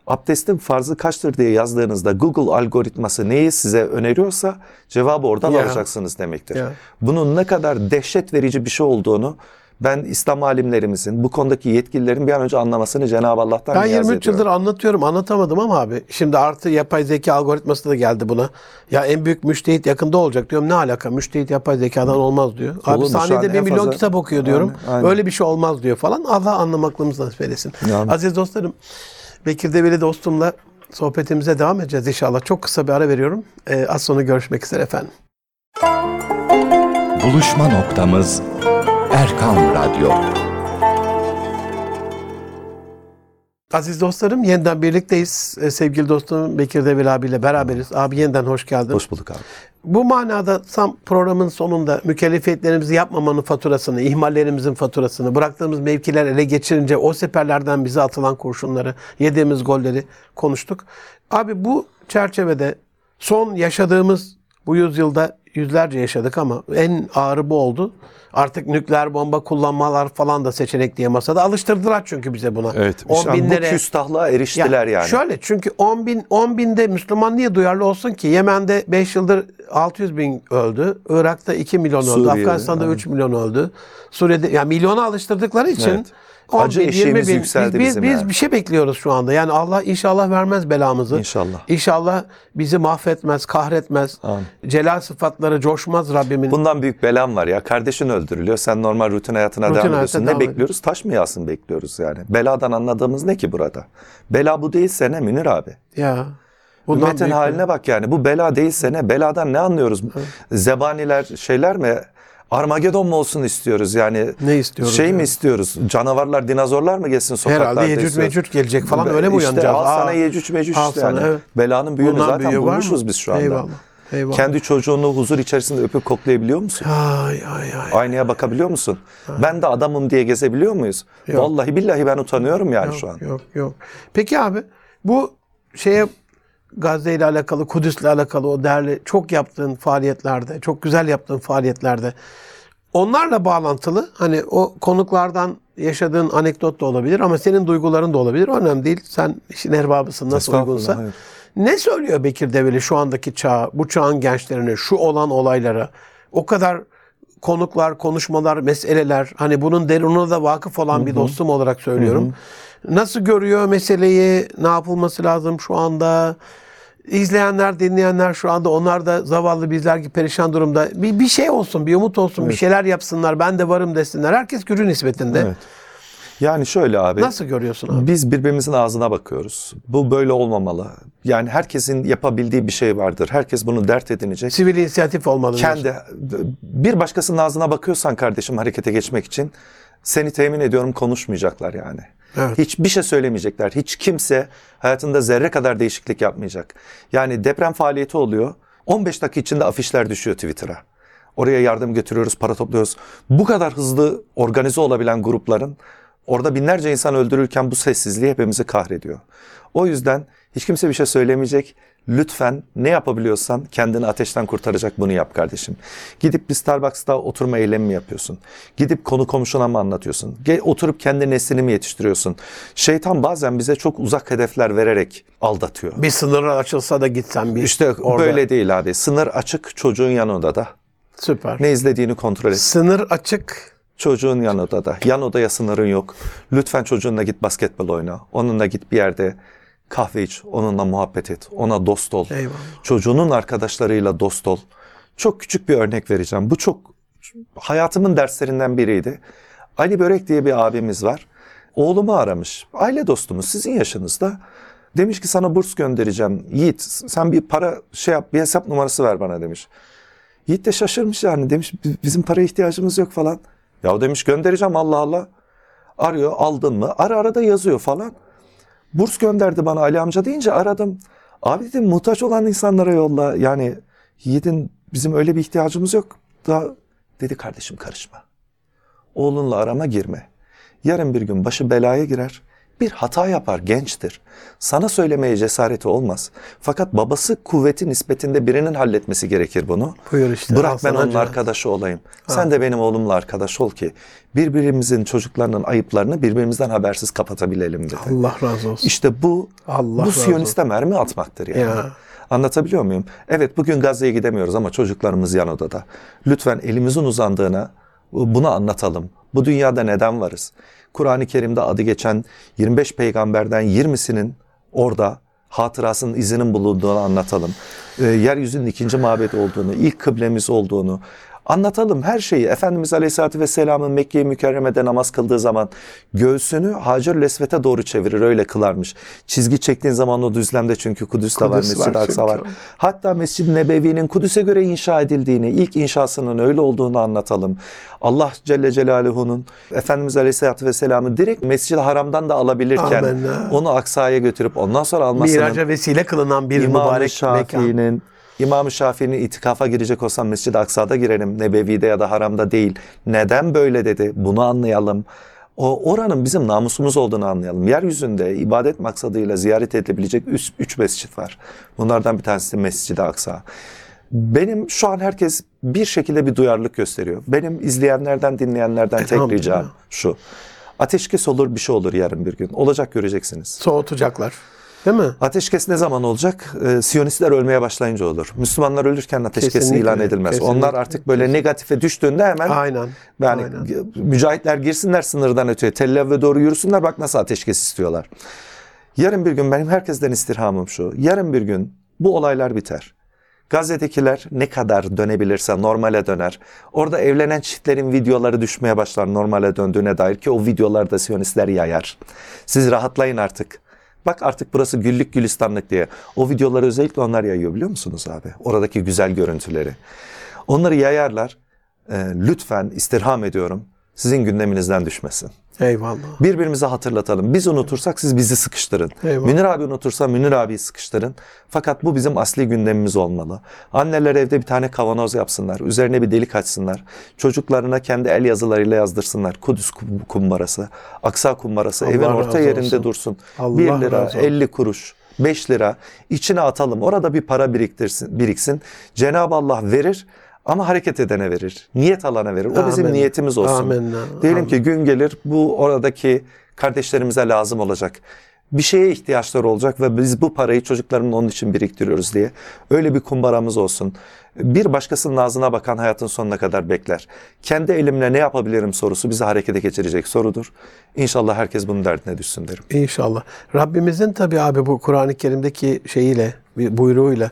Abdestin farzı kaçtır diye yazdığınızda Google algoritması neyi size öneriyorsa cevabı oradan Ya. alacaksınız demektir. Ya. Bunun ne kadar dehşet verici bir şey olduğunu ben İslam alimlerimizin, bu konudaki yetkililerin bir an önce anlamasını Cenab-ı Allah'tan Ben niyaz 23 ediyorum. yıldır anlatıyorum anlatamadım ama abi şimdi artı yapay zeka algoritması da geldi buna. Ya en büyük müştehit yakında olacak diyorum. Ne alaka? Müştehit yapay zekadan olmaz diyor. Abi an saniyede bir milyon fazla- kitap okuyor diyorum. Aynen, aynen. Öyle bir şey olmaz diyor falan. Allah anlamaklığımızı nasip eylesin. Yani. Aziz dostlarım Bekir Develi dostumla sohbetimize devam edeceğiz inşallah. Çok kısa bir ara veriyorum. Ee, az sonra görüşmek üzere efendim. Buluşma noktamız Erkam Radyo. Aziz dostlarım yeniden birlikteyiz. Ee, sevgili dostum Bekir Develi abiyle beraberiz. Abi yeniden hoş geldin. Hoş bulduk abi. Bu manada tam programın sonunda mükellefiyetlerimizi yapmamanın faturasını, ihmallerimizin faturasını, bıraktığımız mevkiler ele geçirince o seferlerden bize atılan kurşunları, yediğimiz golleri konuştuk. Abi bu çerçevede son yaşadığımız bu yüzyılda yüzlerce yaşadık ama en ağırı bu oldu. Artık nükleer bomba kullanmalar falan da seçenek diye masada alıştırdılar çünkü bize buna. Evet. On şu an bu binlere- küstahlığa eriştiler yani. Şöyle çünkü 10 bin, 10 binde Müslüman niye duyarlı olsun ki? Yemen'de 5 yıldır 600 bin öldü. Irak'ta 2 milyon öldü. Suriye'de, Afganistan'da aynen. 3 milyon öldü. Suriye'de yani milyona alıştırdıkları için Evet. 10 Acı bin, 20 eşiğimiz bin. yükseldi biz, biz, bizim biz yani. bir şey bekliyoruz şu anda. Yani Allah inşallah vermez belamızı. İnşallah. İnşallah bizi mahvetmez, kahretmez. Amin. Celal sıfatları coşmaz Rabbimin. Bundan büyük belam var ya. Kardeşin öldürülüyor. Sen normal rutin hayatına Rutin devam hayata ediyorsun. Ne devam bekliyoruz? Taş mı yağsın bekliyoruz yani. Beladan anladığımız ne ki burada? Bela bu değilse ne Münir abi? ya. Bundan Ümmetin haline bak yani. Bu bela değilse ne? Beladan ne anlıyoruz? Zebaniler şeyler mi? Armagedon mu olsun istiyoruz yani? Ne istiyoruz Şey mi yani? istiyoruz? Canavarlar, dinozorlar mı gelsin sokaklarda? Herhalde Yecüc istiyoruz? Mecüc gelecek falan öyle mi İşte uyanacağız? al sana Aa, Yecüc Mecüc işte sana, yani. evet. Belanın büyüğünü Bundan zaten büyüğü bulmuşuz biz şu anda. Eyvallah. Eyvallah. Kendi çocuğunu huzur içerisinde öpüp koklayabiliyor musun? Ay ay ay. Aynaya bakabiliyor musun? Ben de adamım diye gezebiliyor muyuz? Yok. Vallahi billahi ben utanıyorum yani yok, şu an. Yok yok. Peki abi bu şeye Gazze ile alakalı, Kudüs'le alakalı o değerli çok yaptığın faaliyetlerde, çok güzel yaptığın faaliyetlerde onlarla bağlantılı hani o konuklardan yaşadığın anekdot da olabilir ama senin duyguların da olabilir. Önemli değil. Sen işin erbabısın nasıl uygunsa. hayır. Ne söylüyor Bekir Develi şu andaki çağ, bu çağın gençlerine, şu olan olaylara? O kadar konuklar, konuşmalar, meseleler, hani bunun derinine de vakıf olan bir dostum olarak söylüyorum. Nasıl görüyor meseleyi, ne yapılması lazım şu anda? İzleyenler, dinleyenler şu anda onlar da zavallı bizler gibi perişan durumda. Bir, bir şey olsun, bir umut olsun, bir şeyler yapsınlar, ben de varım desinler. Herkes gücü nispetinde. Evet. Yani şöyle abi. Nasıl görüyorsun abi? Biz birbirimizin ağzına bakıyoruz. Bu böyle olmamalı. Yani herkesin yapabildiği bir şey vardır. Herkes bunu dert edinecek. Sivil inisiyatif olmalı. Kendi bir başkasının ağzına bakıyorsan kardeşim harekete geçmek için seni temin ediyorum konuşmayacaklar yani. Evet. Hiçbir şey söylemeyecekler. Hiç kimse hayatında zerre kadar değişiklik yapmayacak. Yani deprem faaliyeti oluyor. 15 dakika içinde afişler düşüyor Twitter'a. Oraya yardım götürüyoruz, para topluyoruz. Bu kadar hızlı organize olabilen grupların orada binlerce insan öldürürken bu sessizliği hepimizi kahrediyor. O yüzden hiç kimse bir şey söylemeyecek. Lütfen ne yapabiliyorsan kendini ateşten kurtaracak bunu yap kardeşim. Gidip bir Starbucks'ta oturma eylemi mi yapıyorsun? Gidip konu komşuna mı anlatıyorsun? Oturup kendi neslini mi yetiştiriyorsun? Şeytan bazen bize çok uzak hedefler vererek aldatıyor. Bir sınır açılsa da gitsen bir İşte orada. böyle değil abi. Sınır açık çocuğun yanında da. Süper. Ne izlediğini kontrol et. Sınır açık. Çocuğun yan odada. Yan odaya sınırın yok. Lütfen çocuğunla git basketbol oyna. Onunla git bir yerde kahve iç. Onunla muhabbet et. Ona dost ol. Eyvallah. Çocuğunun arkadaşlarıyla dost ol. Çok küçük bir örnek vereceğim. Bu çok hayatımın derslerinden biriydi. Ali Börek diye bir abimiz var. Oğlumu aramış. Aile dostumuz sizin yaşınızda. Demiş ki sana burs göndereceğim. Yiğit sen bir para şey yap bir hesap numarası ver bana demiş. Yiğit de şaşırmış yani demiş "Bi- bizim paraya ihtiyacımız yok falan. Ya demiş göndereceğim Allah Allah. Arıyor aldın mı? Ara ara da yazıyor falan. Burs gönderdi bana Ali amca deyince aradım. Abi dedim muhtaç olan insanlara yolla. Yani Yiğit'in bizim öyle bir ihtiyacımız yok. Da dedi kardeşim karışma. Oğlunla arama girme. Yarın bir gün başı belaya girer. Bir hata yapar gençtir. Sana söylemeye cesareti olmaz. Fakat babası kuvveti nispetinde birinin halletmesi gerekir bunu. Buyur işte, Bırak ben onun arkadaşı olayım. Sen de benim oğlumla arkadaş ol ki birbirimizin çocuklarının ayıplarını birbirimizden habersiz kapatabilelim dedi. Allah razı olsun. İşte bu Allah bu Siyoniste mermi atmaktır yani. Ya. Anlatabiliyor muyum? Evet bugün Gazze'ye gidemiyoruz ama çocuklarımız yan odada. Lütfen elimizin uzandığına bunu anlatalım. Bu dünyada neden varız? Kur'an-ı Kerim'de adı geçen 25 peygamberden 20'sinin orada hatırasının izinin bulunduğunu anlatalım. Ee, yeryüzünün ikinci mabet olduğunu, ilk kıblemiz olduğunu anlatalım her şeyi. Efendimiz Aleyhisselatü Vesselam'ın Mekke-i Mükerreme'de namaz kıldığı zaman göğsünü Hacer-ül Esved'e doğru çevirir öyle kılarmış. Çizgi çektiğin zaman o düzlemde çünkü Kudüs'te var, Kudüs var Mescid-i Aksa var. Hatta Mescid-i Nebevi'nin Kudüs'e göre inşa edildiğini, ilk inşasının öyle olduğunu anlatalım. Allah Celle Celaluhu'nun Efendimiz Aleyhisselatü Vesselam'ı direkt Mescid-i Haram'dan da alabilirken Amenna. onu Aksa'ya götürüp ondan sonra almasının Miraca vesile kılınan bir İmam-ı mübarek mekan. Şafii'nin İmam-ı Şafii'nin itikafa girecek olsam Mescid-i Aksa'da girelim. Nebevi'de ya da haramda değil. Neden böyle dedi? Bunu anlayalım. O oranın bizim namusumuz olduğunu anlayalım. Yeryüzünde ibadet maksadıyla ziyaret edilebilecek üç, üç mescit var. Bunlardan bir tanesi de Mescid-i Aksa. Benim şu an herkes bir şekilde bir duyarlılık gösteriyor. Benim izleyenlerden, dinleyenlerden tek Elhamdülillah. ricam şu. Ateşkes olur bir şey olur yarın bir gün. Olacak göreceksiniz. Soğutacaklar. Değil mi? Ateşkes ne zaman olacak? Ee, Siyonistler ölmeye başlayınca olur. Müslümanlar ölürken ateşkes Kesinlikle, ilan edilmez. kesinlikle, Onlar artık böyle negatife düştüğünde hemen Aynen. yani Aynen. mücahitler girsinler sınırdan öteye. Tel Aviv'e doğru yürüsünler bak nasıl ateşkes istiyorlar. Yarın bir gün benim herkesten istirhamım şu. Yarın bir gün bu olaylar biter. Gazze'dekiler ne kadar dönebilirse normale döner. Orada evlenen çiftlerin videoları düşmeye başlar normale döndüğüne dair ki o videolarda Siyonistler yayar. Siz rahatlayın artık. Bak artık burası güllük gülistanlık diye. O videoları özellikle onlar yayıyor biliyor musunuz abi? Oradaki güzel görüntüleri. Onları yayarlar. e, lütfen istirham ediyorum sizin gündeminizden düşmesin. Eyvallah. Birbirimize hatırlatalım. Biz unutursak siz bizi sıkıştırın. Eyvallah. Münir abi unutursa Münir abiyi sıkıştırın. Fakat bu bizim asli gündemimiz olmalı. Anneler evde bir tane kavanoz yapsınlar. Üzerine bir delik açsınlar. Çocuklarına kendi el yazılarıyla yazdırsınlar. Kudüs kum- kumbarası, Aksa kumbarası Allah evin orta yerinde olsun. dursun. Allah 1 lira, razı olsun. 50 kuruş, 5 lira içine atalım. Orada bir para biriktirsin, biriksin. Cenab-ı Allah verir ama hareket edene verir. Niyet alana verir. O bizim Amin. niyetimiz olsun. Amin. Diyelim Amin. ki gün gelir bu oradaki kardeşlerimize lazım olacak. Bir şeye ihtiyaçları olacak ve biz bu parayı çocukların onun için biriktiriyoruz diye. Öyle bir kumbaramız olsun. Bir başkasının ağzına bakan hayatın sonuna kadar bekler. Kendi elimle ne yapabilirim sorusu bizi harekete geçirecek sorudur. İnşallah herkes bunun derdine düşsün derim. İnşallah. Rabbimizin tabi abi bu Kur'an-ı Kerim'deki şeyiyle, buyruğuyla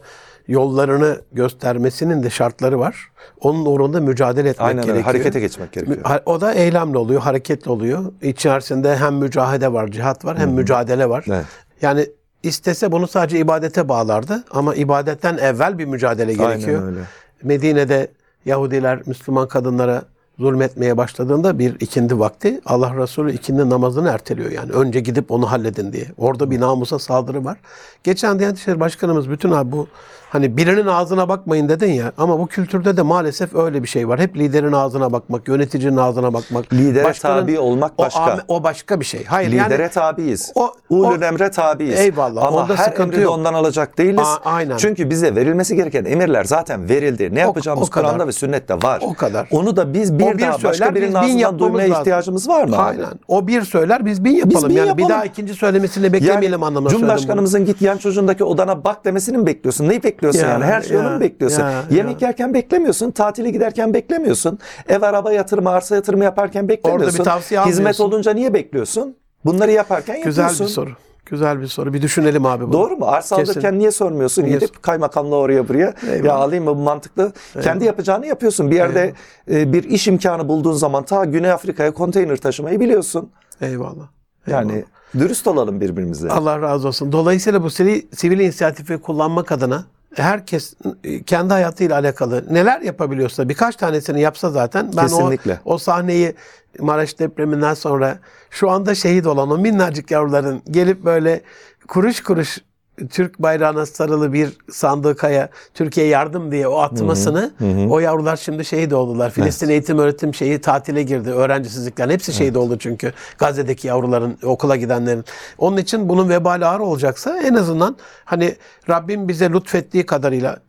yollarını göstermesinin de şartları var. Onun uğrunda mücadele etmek Aynen gerekiyor. Harekete geçmek gerekiyor. O da eylemle oluyor, hareketli oluyor. İçerisinde hem mücadele var, cihat var, hem mücadele var. Evet. Yani istese bunu sadece ibadete bağlardı ama ibadetten evvel bir mücadele gerekiyor. Aynen öyle. Medine'de Yahudiler Müslüman kadınlara zulmetmeye başladığında bir ikindi vakti Allah Resulü ikindi namazını erteliyor yani. Önce gidip onu halledin diye. Orada bir namusa saldırı var. Geçen Diyanet İşleri Başkanımız bütün abi bu hani birinin ağzına bakmayın dedin ya ama bu kültürde de maalesef öyle bir şey var. Hep liderin ağzına bakmak, yöneticinin ağzına bakmak. Lidere tabi olmak o başka. ame- O, başka bir şey. Hayır Lidere yani tabiiz. o- Ulul o- emre tabiiz. Eyvallah, Ama onda her sıkıntı emri yok. ondan alacak değiliz. A- aynen. Çünkü bize verilmesi gereken emirler zaten verildi. Ne yapacağımız o kadar. Kur'an'da ve sünnette var. O kadar. Onu da biz bir, O bir daha başka söyler, birinin biz bin ağzından duymaya lazım. ihtiyacımız var mı? abi? Aynen. O bir söyler biz bin yapalım. bin yani yapalım. bir daha ikinci söylemesini beklemeyelim anlamına söyledim bunu. Cumhurbaşkanımızın git yan çocuğundaki odana bak demesini mi bekliyorsun? Neyi bekliyorsun Ya, yani? Her şeyi onu ya, mu bekliyorsun? ya, Yemek yerken beklemiyorsun. Tatile giderken beklemiyorsun. Ev araba yatırımı, arsa yatırımı yaparken beklemiyorsun. tavsiye Hizmet olunca niye bekliyorsun? Bunları yaparken Güzel yapıyorsun. bir soru. Güzel bir soru. Bir düşünelim abi bunu. Doğru mu? Arsa Kesin. alırken niye sormuyorsun? Niye Gidip kaymakamla oraya buraya. Eyvallah. Ya alayım mı bu mantıklı? Kendi yapacağını yapıyorsun. Bir yerde e, bir iş imkanı bulduğun zaman ta Güney Afrika'ya konteyner taşımayı biliyorsun. Eyvallah. Yani dürüst olalım birbirimize. Allah razı olsun. Dolayısıyla bu sivil, sivil inisiyatifi kullanmak adına herkes e, kendi hayatıyla alakalı neler yapabiliyorsa birkaç tanesini yapsa zaten ben Kesinlikle. o o sahneyi Maraş depreminden sonra şu anda şehit olan o minnacık yavruların gelip böyle kuruş kuruş Türk bayrağına sarılı bir sandıkaya Türkiye yardım diye o atmasını o yavrular şimdi şehit oldular. Filistin eğitim öğretim şeyi tatile girdi. Öğrencisizlikten hepsi şehit oldu çünkü Gazze'deki yavruların okula gidenlerin. Onun için bunun vebali ağır olacaksa en azından hani Rabbim bize lütfettiği kadarıyla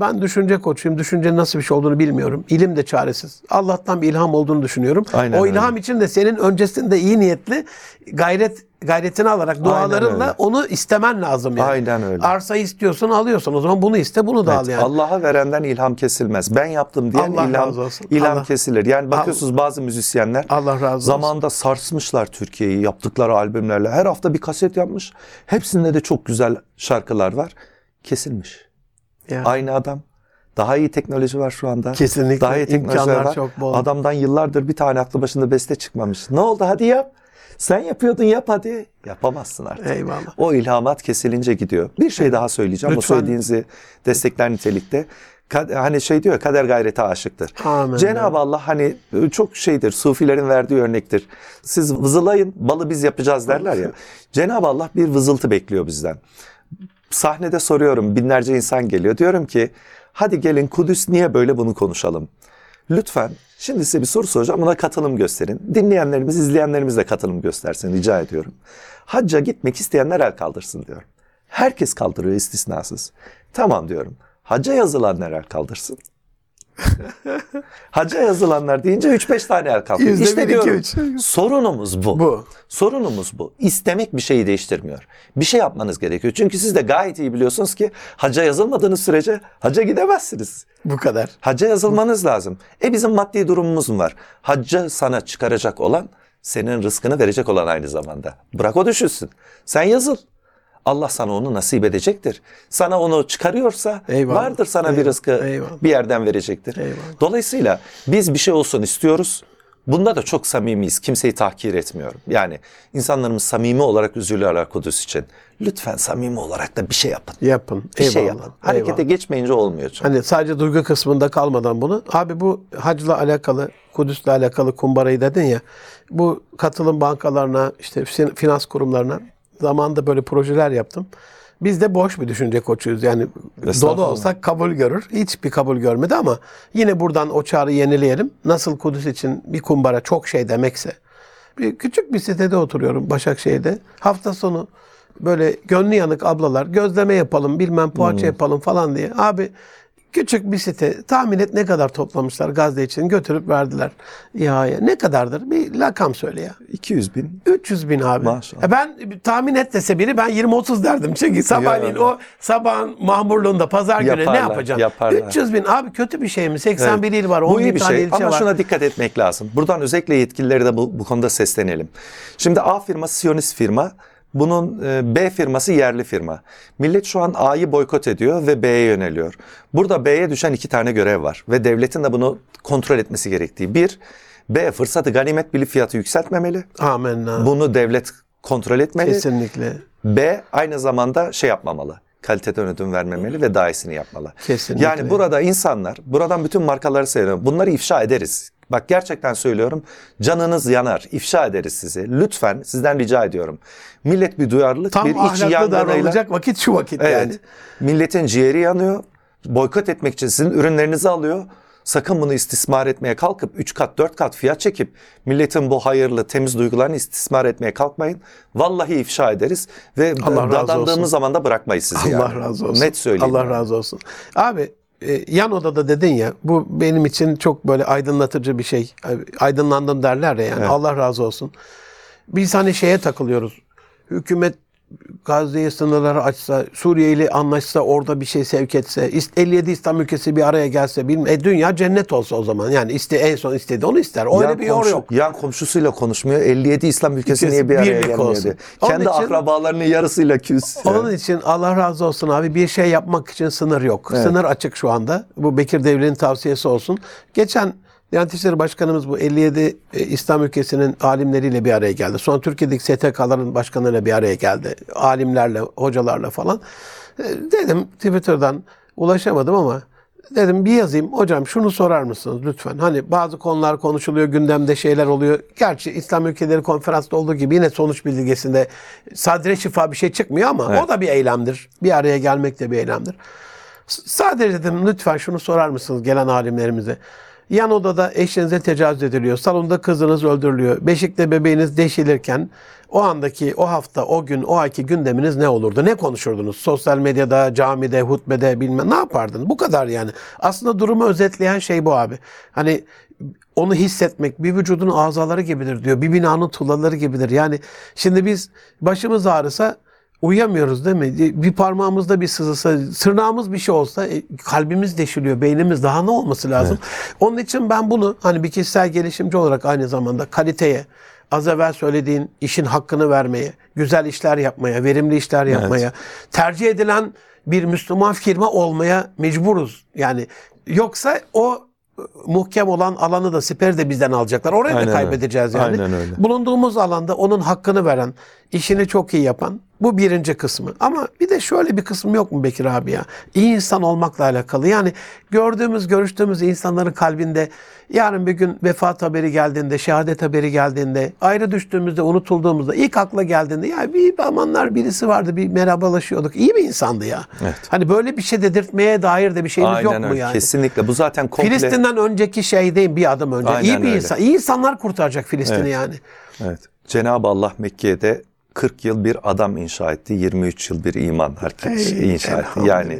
ben düşünce koçuyum. Düşüncenin nasıl bir şey olduğunu bilmiyorum. İlim de çaresiz. Allah'tan bir ilham olduğunu düşünüyorum. Aynen o öyle. ilham için de senin öncesinde iyi niyetli gayret gayretini alarak dualarınla öyle. onu istemen lazım yani. Aynen öyle. Arsayı istiyorsun alıyorsun. O zaman bunu iste bunu da al Evet, yani. Allah'a verenden ilham kesilmez. Ben yaptım diyen Allah ilham, razı olsun. ilham Allah- kesilir. Yani bakıyorsunuz bazı müzisyenler Allah razı olsun. zamanında sarsmışlar Türkiye'yi yaptıkları albümlerle. Her hafta bir kaset yapmış. Hepsinde de çok güzel şarkılar var. Kesilmiş. Ya. Aynı adam. Daha iyi teknoloji var şu anda. Kesinlikle. Daha iyi İmkanlar var. çok bol. Adamdan yıllardır bir tane aklı başında beste çıkmamış. Ne oldu hadi yap. Sen yapıyordun yap hadi. Yapamazsın artık. Eyvallah. O ilhamat kesilince gidiyor. Bir şey daha söyleyeceğim. Lütfen. O söylediğinizi destekler nitelikte. Hani şey diyor kader gayrete aşıktır. Amin. Cenab-ı Allah hani çok şeydir, sufilerin verdiği örnektir. Siz vızılayın, balı biz yapacağız derler ya. Cenab-ı Allah bir vızıltı bekliyor bizden. Sahnede soruyorum, binlerce insan geliyor. Diyorum ki, hadi gelin Kudüs niye böyle bunu konuşalım. Lütfen şimdi size bir soru soracağım buna katılım gösterin. Dinleyenlerimiz, izleyenlerimiz de katılım göstersin rica ediyorum. Hacca gitmek isteyenler el kaldırsın diyorum. Herkes kaldırıyor istisnasız. Tamam diyorum. Hacca yazılanlar el kaldırsın. Hacca yazılanlar deyince 3-5 tane el kalkıyor. Yüzde İşte bir, iki, diyorum üç. sorunumuz bu. Bu. Sorunumuz bu. İstemek bir şeyi değiştirmiyor. Bir şey yapmanız gerekiyor. Çünkü siz de gayet iyi biliyorsunuz ki hacca yazılmadığınız sürece hacca gidemezsiniz. Bu kadar. Hacca yazılmanız lazım. E bizim maddi durumumuz mu var? Hacca sana çıkaracak olan senin rızkını verecek olan aynı zamanda. Bırak o düşünsün. Sen yazıl. Allah sana onu nasip edecektir. Sana onu çıkarıyorsa Eyvallah. vardır sana bir Eyvallah. rızkı Eyvallah. bir yerden verecektir. Eyvallah. Dolayısıyla biz bir şey olsun istiyoruz. Bunda da çok samimiyiz. Kimseyi tahkir etmiyorum. Yani insanlarımız samimi olarak üzülüyorlar Kudüs için. Lütfen samimi olarak da bir şey yapın. Yapın. Bir şey Eyvallah, yapın. Harekete eyvallah. geçmeyince olmuyor çünkü. Hani sadece duygu kısmında kalmadan bunu. Abi bu hacla alakalı, Kudüs'le alakalı kumbarayı dedin ya. Bu katılım bankalarına, işte fin- finans kurumlarına zamanında böyle projeler yaptım. Biz de boş bir düşünce koçuyuz. Yani dolu olsak kabul görür. Hiçbir kabul görmedi ama yine buradan o çağrı yenileyelim. Nasıl Kudüs için bir kumbara çok şey demekse. Bir küçük bir sitede oturuyorum Başakşehir'de. Hafta sonu böyle gönlü yanık ablalar gözleme yapalım bilmem poğaça yapalım falan diye. Abi küçük bir site tahmin et ne kadar toplamışlar Gazze için götürüp verdiler. Ya, ya ne kadardır? Bir rakam söyle ya. 200 bin 300 bin abi. Maşallah. E ben tahmin et dese biri ben 20-30 derdim. Çünkü sabahleyin o sabahın mahmurluğunda pazar günü ne Yaparlar, yapacağım? yaparlar. 300 bin abi kötü bir şey mi? 81 il var, 10 Bu iyi bir tane şey ilçe ama var. şuna dikkat etmek lazım. Buradan özellikle yetkilileri de bu, bu konuda seslenelim. Şimdi A firması Siyonist firma. Bunun e, B firması yerli firma. Millet şu an A'yı boykot ediyor ve B'ye yöneliyor. Burada B'ye düşen iki tane görev var ve devletin de bunu kontrol etmesi gerektiği. Bir, B fırsatı ganimet bilip fiyatı yükseltmemeli. Amenna. Bunu devlet kontrol etmeli. Kesinlikle. B aynı zamanda şey yapmamalı. Kaliteden ödün vermemeli ve daha iyisini yapmalı. Kesinlikle. Yani burada insanlar, buradan bütün markaları seyrediyorum. Bunları ifşa ederiz. Bak gerçekten söylüyorum. Canınız yanar. ifşa ederiz sizi. Lütfen sizden rica ediyorum. Millet bir duyarlılık, Tam bir iç yangınıyla. davranılacak vakit şu vakit Evet. yani. Milletin ciğeri yanıyor. Boykot etmek için sizin ürünlerinizi alıyor. Sakın bunu istismar etmeye kalkıp 3 kat 4 kat fiyat çekip milletin bu hayırlı temiz duygularını istismar etmeye kalkmayın. Vallahi ifşa ederiz ve Allah dadandığımız zaman da bırakmayız sizi Allah yani. razı olsun. Net söyleyeyim. Allah yani. razı olsun. Abi yan odada dedin ya bu benim için çok böyle aydınlatıcı bir şey. Aydınlandım derler ya yani. Evet. Allah razı olsun. Biz hani şeye takılıyoruz. Hükümet Gazze'ye sınırları açsa, Suriye ile anlaşsa, orada bir şey sevk etse, is- 57 İslam ülkesi bir araya gelse, bilmem, e, dünya cennet olsa o zaman. Yani iste, en son istedi onu ister. Öyle Yan bir yol komşu- yok. Yan komşusuyla konuşmuyor. 57 İslam ülkesi Ülkesi niye bir araya birlik gelmiyor olsun. diye. Onun Kendi için- akrabalarının yarısıyla küs. Onun için Allah razı olsun abi bir şey yapmak için sınır yok. Evet. Sınır açık şu anda. Bu Bekir Devri'nin tavsiyesi olsun. Geçen Diyanet İşleri Başkanımız bu 57 e, İslam ülkesinin alimleriyle bir araya geldi. Sonra Türkiye'deki STK'ların başkanıyla bir araya geldi. Alimlerle, hocalarla falan. E, Dedim Twitter'dan ulaşamadım ama dedim bir yazayım. Hocam şunu sorar mısınız lütfen? Hani bazı konular konuşuluyor, gündemde şeyler oluyor. Gerçi İslam ülkeleri konferansta olduğu gibi yine sonuç bildirgesinde sadre şifa bir şey çıkmıyor ama Evet. o da bir eylemdir. Bir araya gelmek de bir eylemdir. Sadece dedim lütfen şunu sorar mısınız gelen alimlerimize? Yan odada eşinize tecavüz ediliyor. Salonda kızınız öldürülüyor. Beşikte bebeğiniz deşilirken o andaki, o hafta, o gün, o ayki gündeminiz ne olurdu? Ne konuşurdunuz? Sosyal medyada, camide, hutbede bilmem ne yapardın? Bu kadar yani. Aslında durumu özetleyen şey bu abi. Hani onu hissetmek bir vücudun azaları gibidir diyor. Bir binanın tuğlaları gibidir. Yani şimdi biz başımız ağrısa uyuyamıyoruz değil mi? Bir parmağımızda bir sızısa, sırnağımız bir şey olsa e, kalbimiz deşiliyor, beynimiz daha ne olması lazım? Onun için ben bunu hani bir kişisel gelişimci olarak aynı zamanda kaliteye, az evvel söylediğin işin hakkını vermeye, güzel işler yapmaya, verimli işler yapmaya, tercih edilen bir Müslüman firma olmaya mecburuz. Yani yoksa o e, muhkem olan alanı da siperi de bizden alacaklar. Orayı Aynen da öyle. kaybedeceğiz yani. Aynen öyle. Bulunduğumuz alanda onun hakkını veren, işini çok iyi yapan bu birinci kısmı. Ama bir de şöyle bir kısım yok mu Bekir abi ya? İyi insan olmakla alakalı. Yani gördüğümüz, görüştüğümüz insanların kalbinde yarın bir gün vefat haberi geldiğinde, şehadet haberi geldiğinde, ayrı düştüğümüzde, unutulduğumuzda, ilk akla geldiğinde ya bir zamanlar birisi vardı, bir merhabalaşıyorduk. İyi bir insandı ya. Evet. Hani böyle bir şey dedirtmeye dair de bir şeyimiz yok Aynen mu öyle. yani? Kesinlikle. Bu zaten komple... Filistin'den önceki şey değil bir adım önce. Aynen iyi bir öyle. insan. İyi insanlar kurtaracak Filistin'i Evet. yani. Evet. Cenab-ı Allah Mekke'de 40 yıl bir adam inşa etti. 23 yıl bir iman herkes Ey, inşa etti. Yani.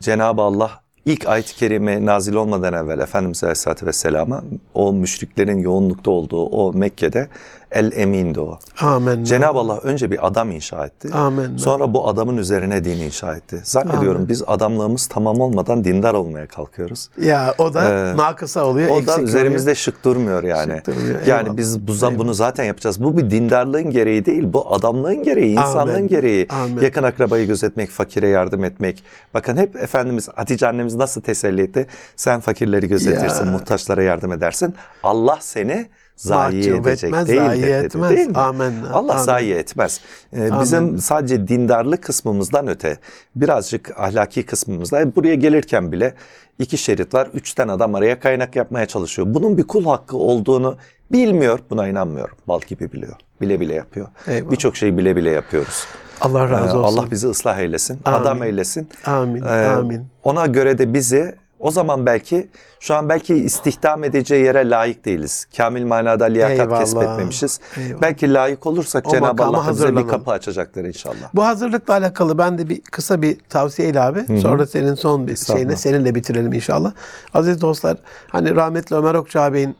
Cenab-ı Allah ilk ayet-i kerime nazil olmadan evvel Efendimiz Aleyhisselatü Vesselam'a o müşriklerin yoğunlukta olduğu o Mekke'de el emindi o. Amin. Cenab-ı Allah önce bir adam inşa etti. Amin. Sonra bu adamın üzerine din inşa etti. Zannediyorum Amin. biz adamlığımız tamam olmadan dindar olmaya kalkıyoruz. Ya o da Ee, nakısa oluyor. O da oluyor. üzerimizde şık durmuyor yani. Şık durmuyor, Yani eyvallah. biz bu zam- bunu zaten yapacağız. Bu bir dindarlığın gereği değil. Bu adamlığın gereği, insanlığın Amin. gereği. Amin. Yakın akrabayı gözetmek, fakire yardım etmek. Bakın hep Efendimiz Hatice annemiz nasıl teselli etti? Sen fakirleri gözetirsin, Ya. muhtaçlara yardım edersin. Allah seni zayi edecek etmez, değildir zayi dedi, etmez. değil mi? Amenna, Allah amin. zayi etmez. Ee, bizim sadece dindarlık kısmımızdan öte birazcık ahlaki kısmımızda buraya gelirken bile iki şerit var. Üçten adam araya kaynak yapmaya çalışıyor. Bunun bir kul hakkı olduğunu bilmiyor. Buna inanmıyorum. Bal gibi biliyor. Bile bile yapıyor. Birçok şeyi bile bile yapıyoruz. Allah razı Ee, olsun. Allah bizi ıslah eylesin. Amin. Adam eylesin. Amin, Ee, amin. Ona göre de bizi o zaman belki şu an belki istihdam edeceği yere layık değiliz. Kamil manada liyakat Eyvallah. kesbetmemişiz. Eyvallah. Belki layık olursak Cenab-ı Allah bize bir kapı açacaktır inşallah. Bu hazırlıkla alakalı ben de bir kısa bir tavsiye ilave. Sonra senin son bir şeyine seninle bitirelim inşallah. Aziz dostlar hani rahmetli Ömer Okçu ağabeyin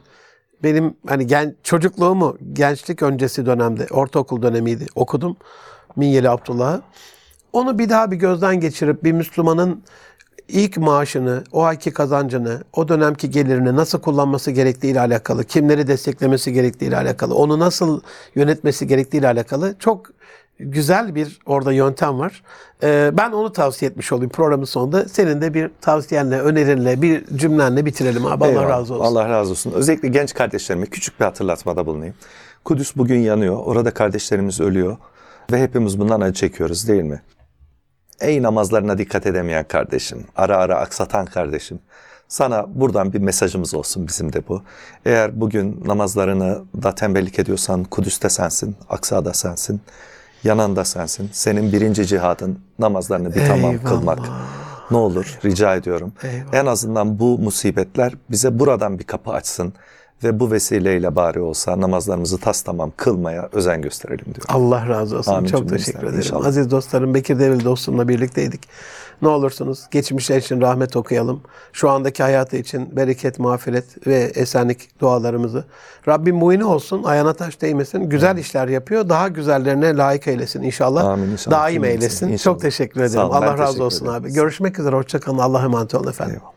benim hani gen, çocukluğumu gençlik öncesi dönemde ortaokul dönemiydi okudum. Minyeli Abdullah'ı. Onu bir daha bir gözden geçirip bir Müslümanın ilk maaşını, o ayki kazancını, o dönemki gelirini nasıl kullanması gerektiği ile alakalı, kimleri desteklemesi gerektiği ile alakalı, onu nasıl yönetmesi gerektiği ile alakalı çok güzel bir orada yöntem var. Ee, ben onu tavsiye etmiş olayım programın sonunda. Senin de bir tavsiyenle, önerinle, bir cümlenle bitirelim abi. Allah Eyvallah. razı olsun. Allah razı olsun. Özellikle genç kardeşlerime küçük bir hatırlatmada bulunayım. Kudüs bugün yanıyor. Orada kardeşlerimiz ölüyor. Ve hepimiz bundan acı çekiyoruz değil mi? Ey namazlarına dikkat edemeyen kardeşim, ara ara aksatan kardeşim. Sana buradan bir mesajımız olsun bizim de bu. Eğer bugün namazlarını da tembellik ediyorsan Kudüs'te sensin, Aksa'da sensin, yananda sensin. Senin birinci cihadın namazlarını bir tamam Eyvallah. kılmak. Ne olur rica ediyorum. Eyvallah. En azından bu musibetler bize buradan bir kapı açsın ve bu vesileyle bari olsa namazlarımızı tas tamam kılmaya özen gösterelim diyorum. Allah razı olsun. Amin Çok teşekkür ederim. inşallah. Aziz dostlarım Bekir Devil dostumla birlikteydik. Ne olursunuz geçmişler için rahmet okuyalım. Şu andaki hayatı için bereket, mağfiret ve esenlik dualarımızı. Rabbim muini olsun, ayağına taş değmesin. Güzel işler yapıyor. Daha güzellerine layık eylesin inşallah. Amin inşallah. Daim eylesin. İnşallah. Çok teşekkür Sağ ederim. olun, ben Allah razı olsun ederim. abi. Görüşmek üzere. Hoşçakalın. Allah'a emanet olun efendim. Eyvallah.